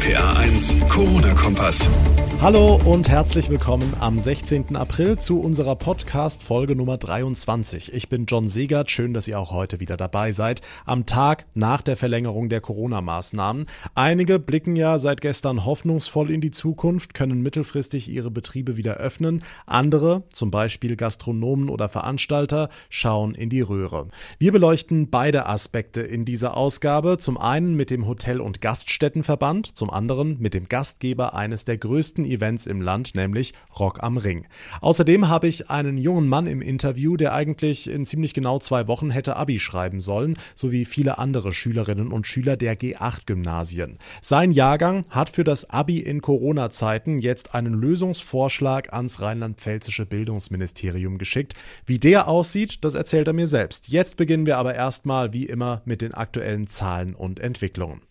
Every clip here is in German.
RPA 1, Corona-Kompass. Hallo und herzlich willkommen am 16. April zu unserer Podcast-Folge Nummer 23. Ich bin John Segert. Schön, dass ihr auch heute wieder dabei seid. Am Tag nach der Verlängerung der Corona-Maßnahmen. Einige blicken ja seit gestern hoffnungsvoll in die Zukunft, können mittelfristig ihre Betriebe wieder öffnen. Andere, zum Beispiel Gastronomen oder Veranstalter, schauen in die Röhre. Wir beleuchten beide Aspekte in dieser Ausgabe. Zum einen mit dem Hotel- und Gaststättenverband, zum anderen mit dem Gastgeber eines der größten Events im Land, nämlich Rock am Ring. Außerdem habe ich einen jungen Mann im Interview, der eigentlich in ziemlich genau zwei Wochen hätte Abi schreiben sollen, sowie viele andere Schülerinnen und Schüler der G8-Gymnasien. Sein Jahrgang hat für das Abi in Corona-Zeiten jetzt einen Lösungsvorschlag ans rheinland-pfälzische Bildungsministerium geschickt. Wie der aussieht, das erzählt er mir selbst. Jetzt beginnen wir aber erstmal wie immer mit den aktuellen Zahlen und Entwicklungen.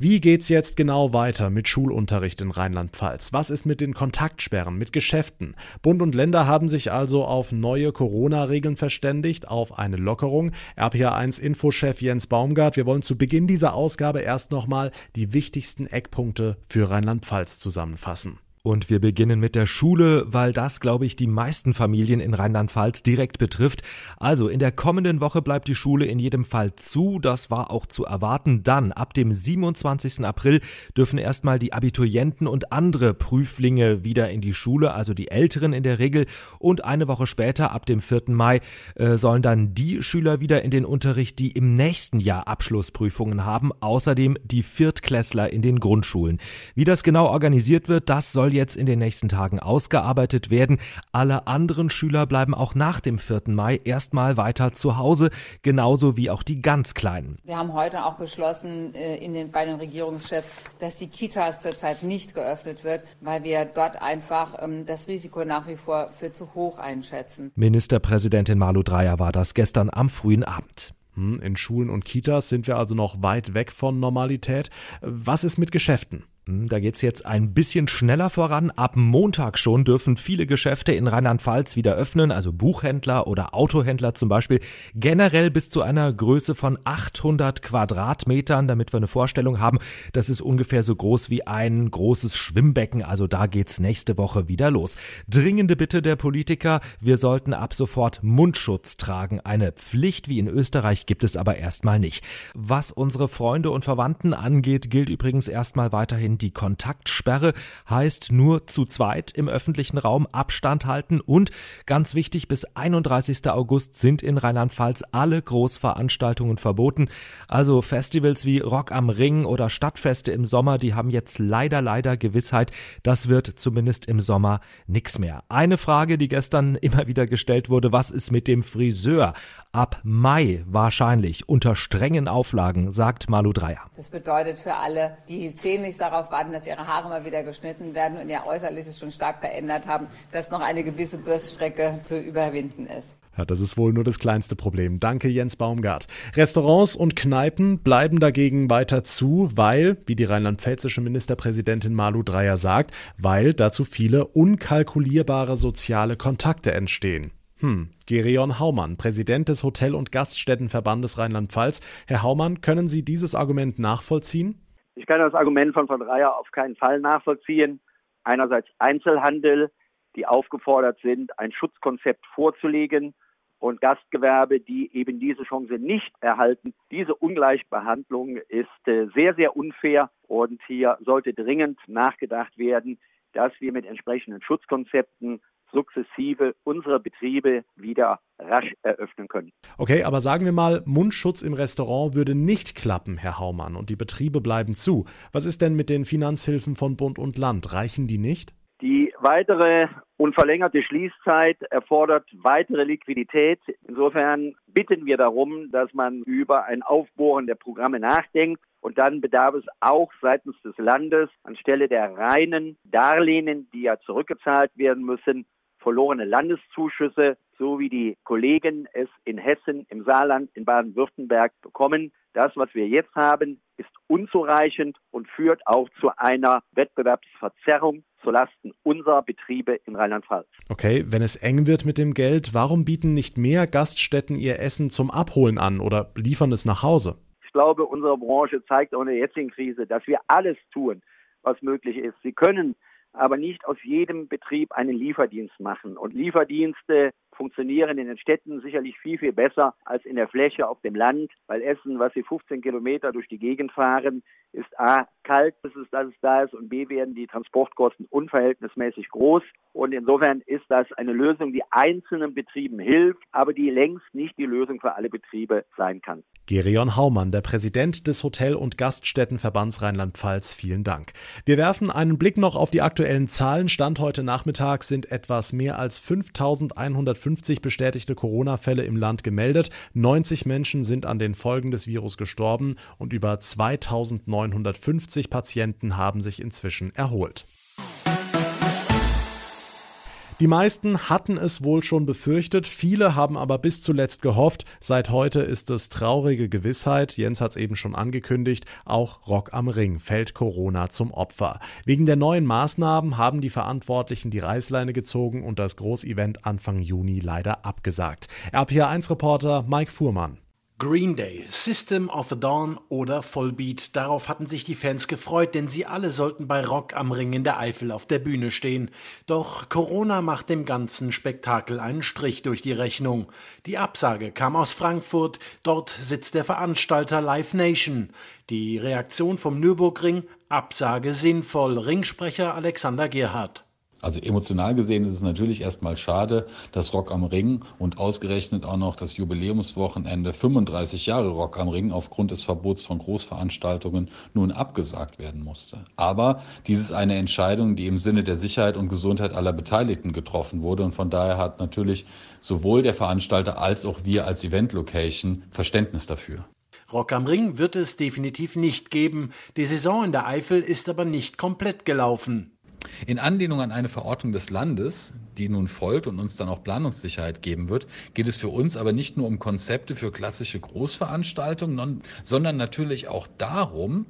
Wie geht's jetzt genau weiter mit Schulunterricht in Rheinland-Pfalz? Was ist mit den Kontaktsperren, mit Geschäften? Bund und Länder haben sich also auf neue Corona-Regeln verständigt, auf eine Lockerung. RPA1 Infochef Jens Baumgart, wir wollen zu Beginn dieser Ausgabe erst nochmal die wichtigsten Eckpunkte für Rheinland-Pfalz zusammenfassen. Und wir beginnen mit der Schule, weil das, glaube ich, die meisten Familien in Rheinland-Pfalz direkt betrifft. Also in der kommenden Woche bleibt die Schule in jedem Fall zu. Das war auch zu erwarten. Dann, ab dem 27. April, dürfen erstmal die Abiturienten und andere Prüflinge wieder in die Schule, also die Älteren in der Regel. Und eine Woche später, ab dem 4. Mai, äh, sollen dann die Schüler wieder in den Unterricht, die im nächsten Jahr Abschlussprüfungen haben. Außerdem die Viertklässler in den Grundschulen. Wie das genau organisiert wird, das soll jetzt in den nächsten Tagen ausgearbeitet werden. Alle anderen Schüler bleiben auch nach dem 4. Mai erstmal weiter zu Hause, genauso wie auch die ganz Kleinen. Wir haben heute auch beschlossen äh, in den, bei den Regierungschefs, dass die Kitas zurzeit nicht geöffnet wird, weil wir dort einfach ähm, das Risiko nach wie vor für zu hoch einschätzen. Ministerpräsidentin Malu Dreyer war das gestern am frühen Abend. Hm, in Schulen und Kitas sind wir also noch weit weg von Normalität. Was ist mit Geschäften? Hm, da geht's jetzt ein bisschen schneller voran. Ab Montag schon dürfen viele Geschäfte in Rheinland-Pfalz wieder öffnen, also Buchhändler oder Autohändler zum Beispiel, generell bis zu einer Größe von 800 Quadratmetern, damit wir eine Vorstellung haben. Das ist ungefähr so groß wie ein großes Schwimmbecken, also da geht's nächste Woche wieder los. Dringende Bitte der Politiker, wir sollten ab sofort Mundschutz tragen. Eine Pflicht wie in Österreich gibt es aber erstmal nicht. Was unsere Freunde und Verwandten angeht, gilt übrigens erstmal weiterhin die Kontaktsperre heißt nur zu zweit im öffentlichen Raum Abstand halten und ganz wichtig, bis 31. August sind in Rheinland-Pfalz alle Großveranstaltungen verboten. Also Festivals wie Rock am Ring oder Stadtfeste im Sommer, die haben jetzt leider, leider Gewissheit, das wird zumindest im Sommer nichts mehr. Eine Frage, die gestern immer wieder gestellt wurde, was ist mit dem Friseur? Ab Mai wahrscheinlich unter strengen Auflagen, sagt Malu Dreier. Das bedeutet für alle, die sehnlichst darauf warten, dass ihre Haare mal wieder geschnitten werden und ihr Äußerliches schon stark verändert haben, dass noch eine gewisse Durststrecke zu überwinden ist. Ja, das ist wohl nur das kleinste Problem. Danke, Jens Baumgart. Restaurants und Kneipen bleiben dagegen weiter zu, weil, wie die rheinland-pfälzische Ministerpräsidentin Malu Dreyer sagt, weil dazu viele unkalkulierbare soziale Kontakte entstehen. Hm, Gereon Haumann, Präsident des Hotel- und Gaststättenverbandes Rheinland-Pfalz. Herr Haumann, können Sie dieses Argument nachvollziehen? Ich kann das Argument von Frau Dreier auf keinen Fall nachvollziehen. Einerseits Einzelhandel, die aufgefordert sind, ein Schutzkonzept vorzulegen und Gastgewerbe, die eben diese Chance nicht erhalten. Diese Ungleichbehandlung ist äh, sehr, sehr unfair und hier sollte dringend nachgedacht werden, dass wir mit entsprechenden Schutzkonzepten sukzessive unsere Betriebe wieder rasch eröffnen können. Okay, aber sagen wir mal, Mundschutz im Restaurant würde nicht klappen, Herr Haumann, und die Betriebe bleiben zu. Was ist denn mit den Finanzhilfen von Bund und Land? Reichen die nicht? Die weitere und verlängerte Schließzeit erfordert weitere Liquidität. Insofern bitten wir darum, dass man über ein Aufbohren der Programme nachdenkt. Und dann bedarf es auch seitens des Landes anstelle der reinen Darlehen, die ja zurückgezahlt werden müssen, verlorene Landeszuschüsse, so wie die Kollegen es in Hessen, im Saarland, in Baden-Württemberg bekommen. Das, was wir jetzt haben, ist unzureichend und führt auch zu einer Wettbewerbsverzerrung zulasten unserer Betriebe in Rheinland-Pfalz. Okay, wenn es eng wird mit dem Geld, warum bieten nicht mehr Gaststätten ihr Essen zum Abholen an oder liefern es nach Hause? glaube, unsere Branche zeigt auch in der jetzigen Krise, dass wir alles tun, was möglich ist. Sie können aber nicht aus jedem Betrieb einen Lieferdienst machen. Und Lieferdienste funktionieren in den Städten sicherlich viel, viel besser als in der Fläche auf dem Land, weil Essen, was sie 15 Kilometer durch die Gegend fahren, ist A, kalt, bis es, dass es da ist und B, werden die Transportkosten unverhältnismäßig groß. Und insofern ist das eine Lösung, die einzelnen Betrieben hilft, aber die längst nicht die Lösung für alle Betriebe sein kann. Gerion Haumann, der Präsident des Hotel- und Gaststättenverbands Rheinland-Pfalz, vielen Dank. Wir werfen einen Blick noch auf die aktuellen Zahlen. Stand heute Nachmittag sind etwas mehr als 5150 bestätigte Corona-Fälle im Land gemeldet. 90 Menschen sind an den Folgen des Virus gestorben und über 2950 Patienten haben sich inzwischen erholt. Die meisten hatten es wohl schon befürchtet, viele haben aber bis zuletzt gehofft. Seit heute ist es traurige Gewissheit, Jens hat es eben schon angekündigt, auch Rock am Ring fällt Corona zum Opfer. Wegen der neuen Maßnahmen haben die Verantwortlichen die Reißleine gezogen und das Großevent Anfang Juni leider abgesagt. RPA1-Reporter Mike Fuhrmann. Green Day, System of the Dawn oder Vollbeat, darauf hatten sich die Fans gefreut, denn sie alle sollten bei Rock am Ring in der Eifel auf der Bühne stehen. Doch Corona macht dem ganzen Spektakel einen Strich durch die Rechnung. Die Absage kam aus Frankfurt, dort sitzt der Veranstalter Live Nation. Die Reaktion vom Nürburgring, Absage sinnvoll, Ringsprecher Alexander Gerhardt. Also emotional gesehen ist es natürlich erstmal schade, dass Rock am Ring und ausgerechnet auch noch das Jubiläumswochenende 35 Jahre Rock am Ring aufgrund des Verbots von Großveranstaltungen nun abgesagt werden musste. Aber dies ist eine Entscheidung, die im Sinne der Sicherheit und Gesundheit aller Beteiligten getroffen wurde und von daher hat natürlich sowohl der Veranstalter als auch wir als Event Location Verständnis dafür. Rock am Ring wird es definitiv nicht geben. Die Saison in der Eifel ist aber nicht komplett gelaufen. In Anlehnung an eine Verordnung des Landes, die nun folgt und uns dann auch Planungssicherheit geben wird, geht es für uns aber nicht nur um Konzepte für klassische Großveranstaltungen, sondern natürlich auch darum,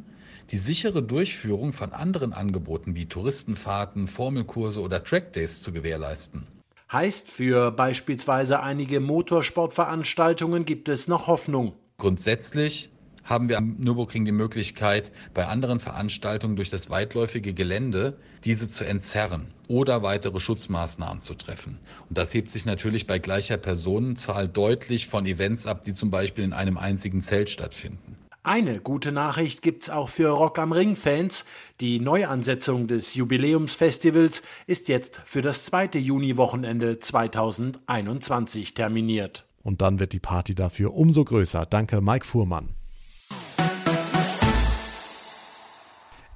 die sichere Durchführung von anderen Angeboten wie Touristenfahrten, Formelkurse oder Trackdays zu gewährleisten. Heißt, für beispielsweise einige Motorsportveranstaltungen gibt es noch Hoffnung. Grundsätzlich haben wir am Nürburgring die Möglichkeit, bei anderen Veranstaltungen durch das weitläufige Gelände diese zu entzerren oder weitere Schutzmaßnahmen zu treffen. Und das hebt sich natürlich bei gleicher Personenzahl deutlich von Events ab, die zum Beispiel in einem einzigen Zelt stattfinden. Eine gute Nachricht gibt's auch für Rock am Ring Fans. Die Neuansetzung des Jubiläumsfestivals ist jetzt für das zweite Juniwochenende 2021 terminiert. Und dann wird die Party dafür umso größer. Danke, Mike Fuhrmann.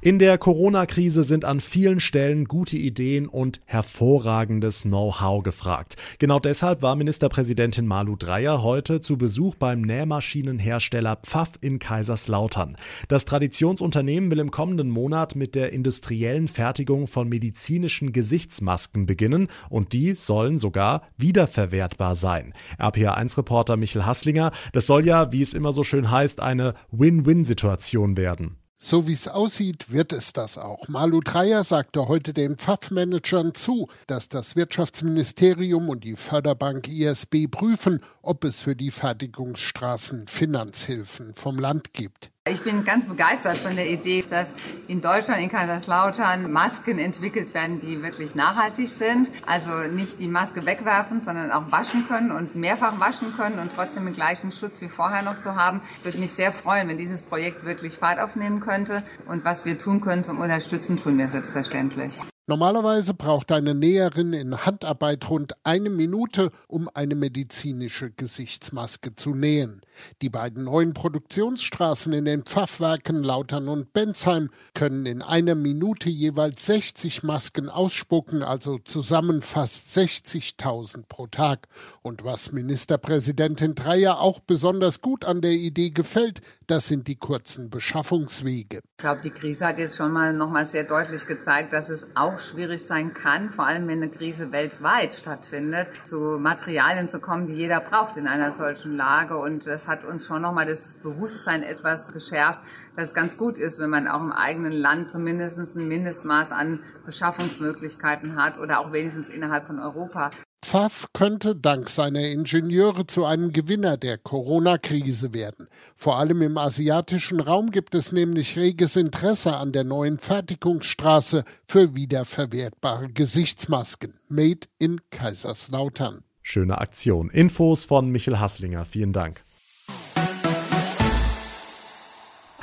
In der Corona-Krise sind an vielen Stellen gute Ideen und hervorragendes Know-how gefragt. Genau deshalb war Ministerpräsidentin Malu Dreyer heute zu Besuch beim Nähmaschinenhersteller Pfaff in Kaiserslautern. Das Traditionsunternehmen will im kommenden Monat mit der industriellen Fertigung von medizinischen Gesichtsmasken beginnen und die sollen sogar wiederverwertbar sein. RPA1-Reporter Michel Hasslinger, das soll ja, wie es immer so schön heißt, eine Win-Win-Situation werden. So wie es aussieht, wird es das auch. Malu Dreyer sagte heute den Pfaff-Managern zu, dass das Wirtschaftsministerium und die Förderbank ISB prüfen, ob es für die Fertigungsstraßen Finanzhilfen vom Land gibt. Ich bin ganz begeistert von der Idee, dass in Deutschland, in Kaiserslautern, Masken entwickelt werden, die wirklich nachhaltig sind. Also nicht die Maske wegwerfen, sondern auch waschen können und mehrfach waschen können und trotzdem den gleichen Schutz wie vorher noch zu haben. Ich würde mich sehr freuen, wenn dieses Projekt wirklich Fahrt aufnehmen könnte. Und was wir tun können zum Unterstützen, tun wir selbstverständlich. Normalerweise braucht eine Näherin in Handarbeit rund eine Minute, um eine medizinische Gesichtsmaske zu nähen. Die beiden neuen Produktionsstraßen in den Pfaffwerken Lautern und Bensheim können in einer Minute jeweils 60 Masken ausspucken, also zusammen fast 60.000 pro Tag. Und was Ministerpräsidentin Dreyer auch besonders gut an der Idee gefällt, das sind die kurzen Beschaffungswege. Ich glaube, die Krise hat jetzt schon mal noch mal sehr deutlich gezeigt, dass es auch schwierig sein kann, vor allem wenn eine Krise weltweit stattfindet, zu Materialien zu kommen, die jeder braucht in einer solchen Lage. Und das hat uns schon noch mal das Bewusstsein etwas geschärft, dass es ganz gut ist, wenn man auch im eigenen Land zumindest ein Mindestmaß an Beschaffungsmöglichkeiten hat oder auch wenigstens innerhalb von Europa. Pfaff könnte dank seiner Ingenieure zu einem Gewinner der Corona-Krise werden. Vor allem im asiatischen Raum gibt es nämlich reges Interesse an der neuen Fertigungsstraße für wiederverwertbare Gesichtsmasken. Made in Kaiserslautern. Schöne Aktion. Infos von Michel Hasslinger. Vielen Dank.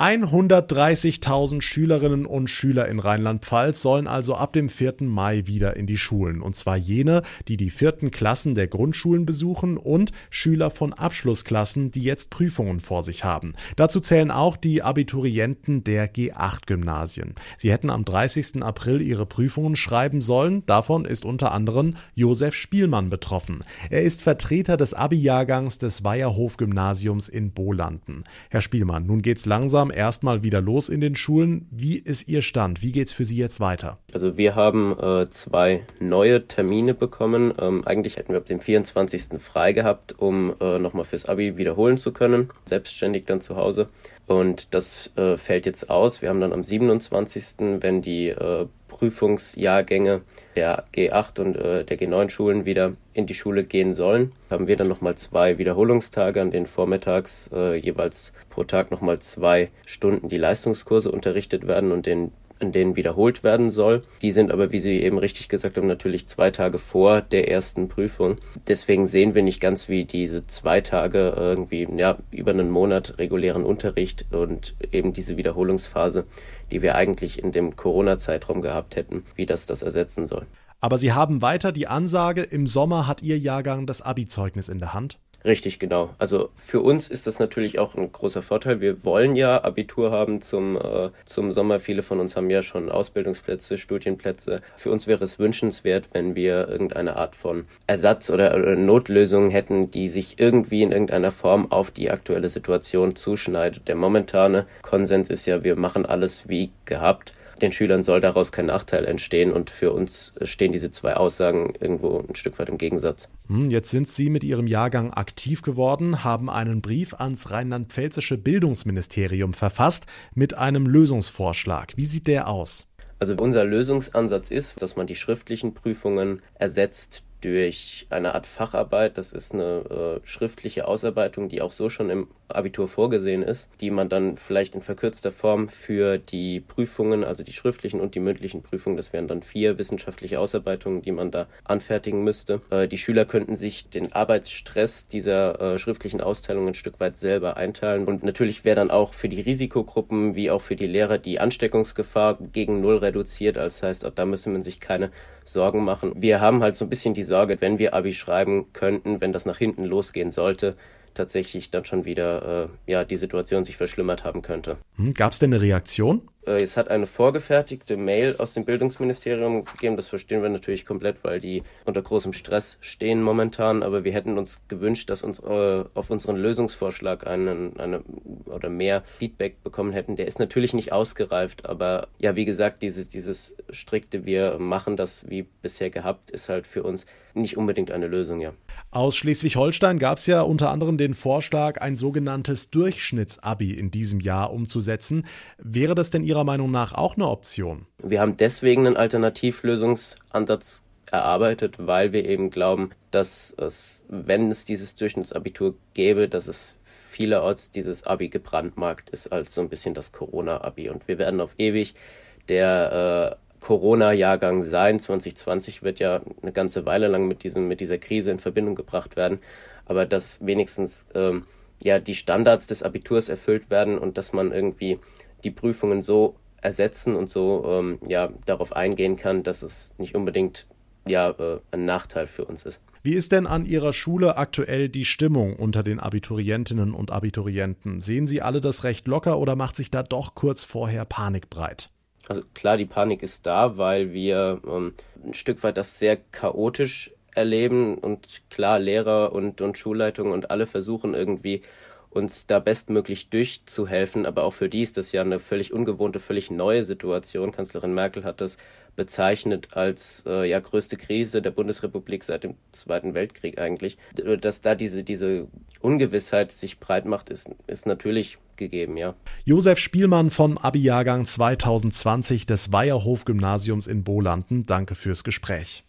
130.000 Schülerinnen und Schüler in Rheinland-Pfalz sollen also ab dem 4. Mai wieder in die Schulen. Und zwar jene, die die vierten Klassen der Grundschulen besuchen und Schüler von Abschlussklassen, die jetzt Prüfungen vor sich haben. Dazu zählen auch die Abiturienten der G8-Gymnasien. Sie hätten am 30. April ihre Prüfungen schreiben sollen. Davon ist unter anderem Josef Spielmann betroffen. Er ist Vertreter des Abi-Jahrgangs des Weierhof-Gymnasiums in Bolanden. Herr Spielmann, nun geht's langsam erstmal wieder los in den Schulen. Wie ist Ihr Stand? Wie geht es für Sie jetzt weiter? Also wir haben äh, zwei neue Termine bekommen. Ähm, eigentlich hätten wir ab dem 24. frei gehabt, um äh, nochmal fürs Abi wiederholen zu können, selbstständig dann zu Hause. Und das äh, fällt jetzt aus. Wir haben dann am 27., wenn die äh, Prüfungsjahrgänge der G8 und äh, der G9 Schulen wieder in die Schule gehen sollen, haben wir dann nochmal zwei Wiederholungstage, an denen vormittags äh, jeweils pro Tag nochmal zwei Stunden die Leistungskurse unterrichtet werden und den in denen wiederholt werden soll. Die sind aber, wie Sie eben richtig gesagt haben, natürlich zwei Tage vor der ersten Prüfung. Deswegen sehen wir nicht ganz, wie diese zwei Tage irgendwie ja, über einen Monat regulären Unterricht und eben diese Wiederholungsphase, die wir eigentlich in dem Corona-Zeitraum gehabt hätten, wie das das ersetzen soll. Aber Sie haben weiter die Ansage, im Sommer hat Ihr Jahrgang das Abi-Zeugnis in der Hand? Richtig, genau. Also für uns ist das natürlich auch ein großer Vorteil. Wir wollen ja Abitur haben zum, äh, zum Sommer. Viele von uns haben ja schon Ausbildungsplätze, Studienplätze. Für uns wäre es wünschenswert, wenn wir irgendeine Art von Ersatz oder, oder Notlösung hätten, die sich irgendwie in irgendeiner Form auf die aktuelle Situation zuschneidet. Der momentane Konsens ist ja, wir machen alles wie gehabt den Schülern soll daraus kein Nachteil entstehen und für uns stehen diese zwei Aussagen irgendwo ein Stück weit im Gegensatz. Hm, jetzt sind Sie mit Ihrem Jahrgang aktiv geworden, haben einen Brief ans rheinland-pfälzische Bildungsministerium verfasst mit einem Lösungsvorschlag. Wie sieht der aus? Also unser Lösungsansatz ist, dass man die schriftlichen Prüfungen ersetzt durch eine Art Facharbeit. Das ist eine äh, schriftliche Ausarbeitung, die auch so schon im Abitur vorgesehen ist, die man dann vielleicht in verkürzter Form für die Prüfungen, also die schriftlichen und die mündlichen Prüfungen, das wären dann vier wissenschaftliche Ausarbeitungen, die man da anfertigen müsste. Äh, die Schüler könnten sich den Arbeitsstress dieser äh, schriftlichen Austeilung ein Stück weit selber einteilen. Und natürlich wäre dann auch für die Risikogruppen wie auch für die Lehrer die Ansteckungsgefahr gegen Null reduziert. Das heißt, da müsste man sich keine Sorgen machen. Wir haben halt so ein bisschen die Sorge, wenn wir Abi schreiben könnten, wenn das nach hinten losgehen sollte, tatsächlich dann schon wieder äh, ja, die Situation sich verschlimmert haben könnte. Hm, Gab es denn eine Reaktion? Äh, es hat eine vorgefertigte Mail aus dem Bildungsministerium gegeben. Das verstehen wir natürlich komplett, weil die unter großem Stress stehen momentan. Aber wir hätten uns gewünscht, dass uns äh, auf unseren Lösungsvorschlag einen, eine oder mehr Feedback bekommen hätten. Der ist natürlich nicht ausgereift, aber ja, wie gesagt, dieses, dieses strikte, wir machen das wie bisher gehabt, ist halt für uns nicht unbedingt eine Lösung, ja. Aus Schleswig-Holstein gab es ja unter anderem den Vorschlag, ein sogenanntes Durchschnittsabi in diesem Jahr umzusetzen. Wäre das denn Ihrer Meinung nach auch eine Option? Wir haben deswegen einen Alternativlösungsansatz erarbeitet, weil wir eben glauben, dass es, wenn es dieses Durchschnittsabitur gäbe, dass es vielerorts dieses Abi gebrandmarkt ist als so ein bisschen das Corona-Abi. Und wir werden auf ewig der äh, Corona-Jahrgang sein. 2020 wird ja eine ganze Weile lang mit, diesem, mit dieser Krise in Verbindung gebracht werden. Aber dass wenigstens ähm, ja, die Standards des Abiturs erfüllt werden und dass man irgendwie die Prüfungen so ersetzen und so ähm, ja, darauf eingehen kann, dass es nicht unbedingt ja, äh, ein Nachteil für uns ist. Wie ist denn an Ihrer Schule aktuell die Stimmung unter den Abiturientinnen und Abiturienten? Sehen Sie alle das recht locker oder macht sich da doch kurz vorher Panik breit? Also klar, die Panik ist da, weil wir ähm, ein Stück weit das sehr chaotisch erleben und klar, Lehrer und, und Schulleitung und alle versuchen irgendwie uns da bestmöglich durchzuhelfen. Aber auch für die ist das ja eine völlig ungewohnte, völlig neue Situation. Kanzlerin Merkel hat das bezeichnet als äh, ja größte Krise der Bundesrepublik seit dem Zweiten Weltkrieg eigentlich. Dass da diese, diese Ungewissheit sich breit macht, ist, ist natürlich gegeben, ja. Josef Spielmann vom Abi-Jahrgang 2020 des Weierhof-Gymnasiums in Bolanden, danke fürs Gespräch.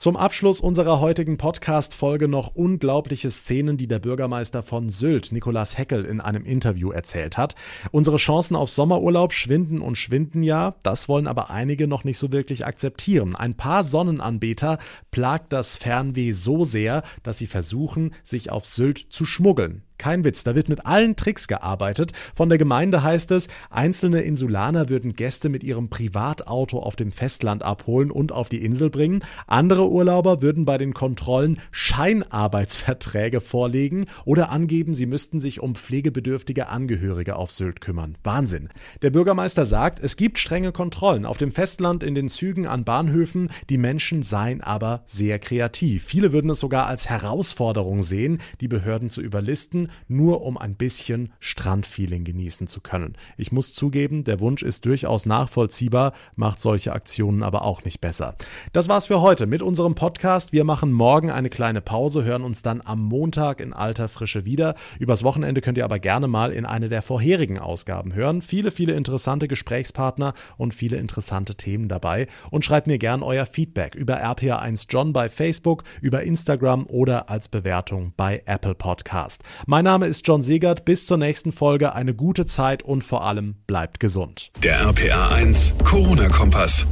Zum Abschluss unserer heutigen Podcast-Folge noch unglaubliche Szenen, die der Bürgermeister von Sylt, Nikolaus Heckel, in einem Interview erzählt hat. Unsere Chancen auf Sommerurlaub schwinden und schwinden ja, das wollen aber einige noch nicht so wirklich akzeptieren. Ein paar Sonnenanbeter plagt das Fernweh so sehr, dass sie versuchen, sich auf Sylt zu schmuggeln. Kein Witz, da wird mit allen Tricks gearbeitet. Von der Gemeinde heißt es, einzelne Insulaner würden Gäste mit ihrem Privatauto auf dem Festland abholen und auf die Insel bringen. Andere Urlauber würden bei den Kontrollen Scheinarbeitsverträge vorlegen oder angeben, sie müssten sich um pflegebedürftige Angehörige auf Sylt kümmern. Wahnsinn. Der Bürgermeister sagt, es gibt strenge Kontrollen auf dem Festland, in den Zügen, an Bahnhöfen. Die Menschen seien aber sehr kreativ. Viele würden es sogar als Herausforderung sehen, die Behörden zu überlisten nur um ein bisschen Strandfeeling genießen zu können. Ich muss zugeben, der Wunsch ist durchaus nachvollziehbar, macht solche Aktionen aber auch nicht besser. Das war's für heute mit unserem Podcast. Wir machen morgen eine kleine Pause, hören uns dann am Montag in alter Frische wieder. Übers Wochenende könnt ihr aber gerne mal in eine der vorherigen Ausgaben hören. Viele, viele interessante Gesprächspartner und viele interessante Themen dabei. Und schreibt mir gern euer Feedback über RPA1 John bei Facebook, über Instagram oder als Bewertung bei Apple Podcast. Mein mein Name ist John Segert. Bis zur nächsten Folge. Eine gute Zeit und vor allem bleibt gesund. Der RPA 1 Corona-Kompass.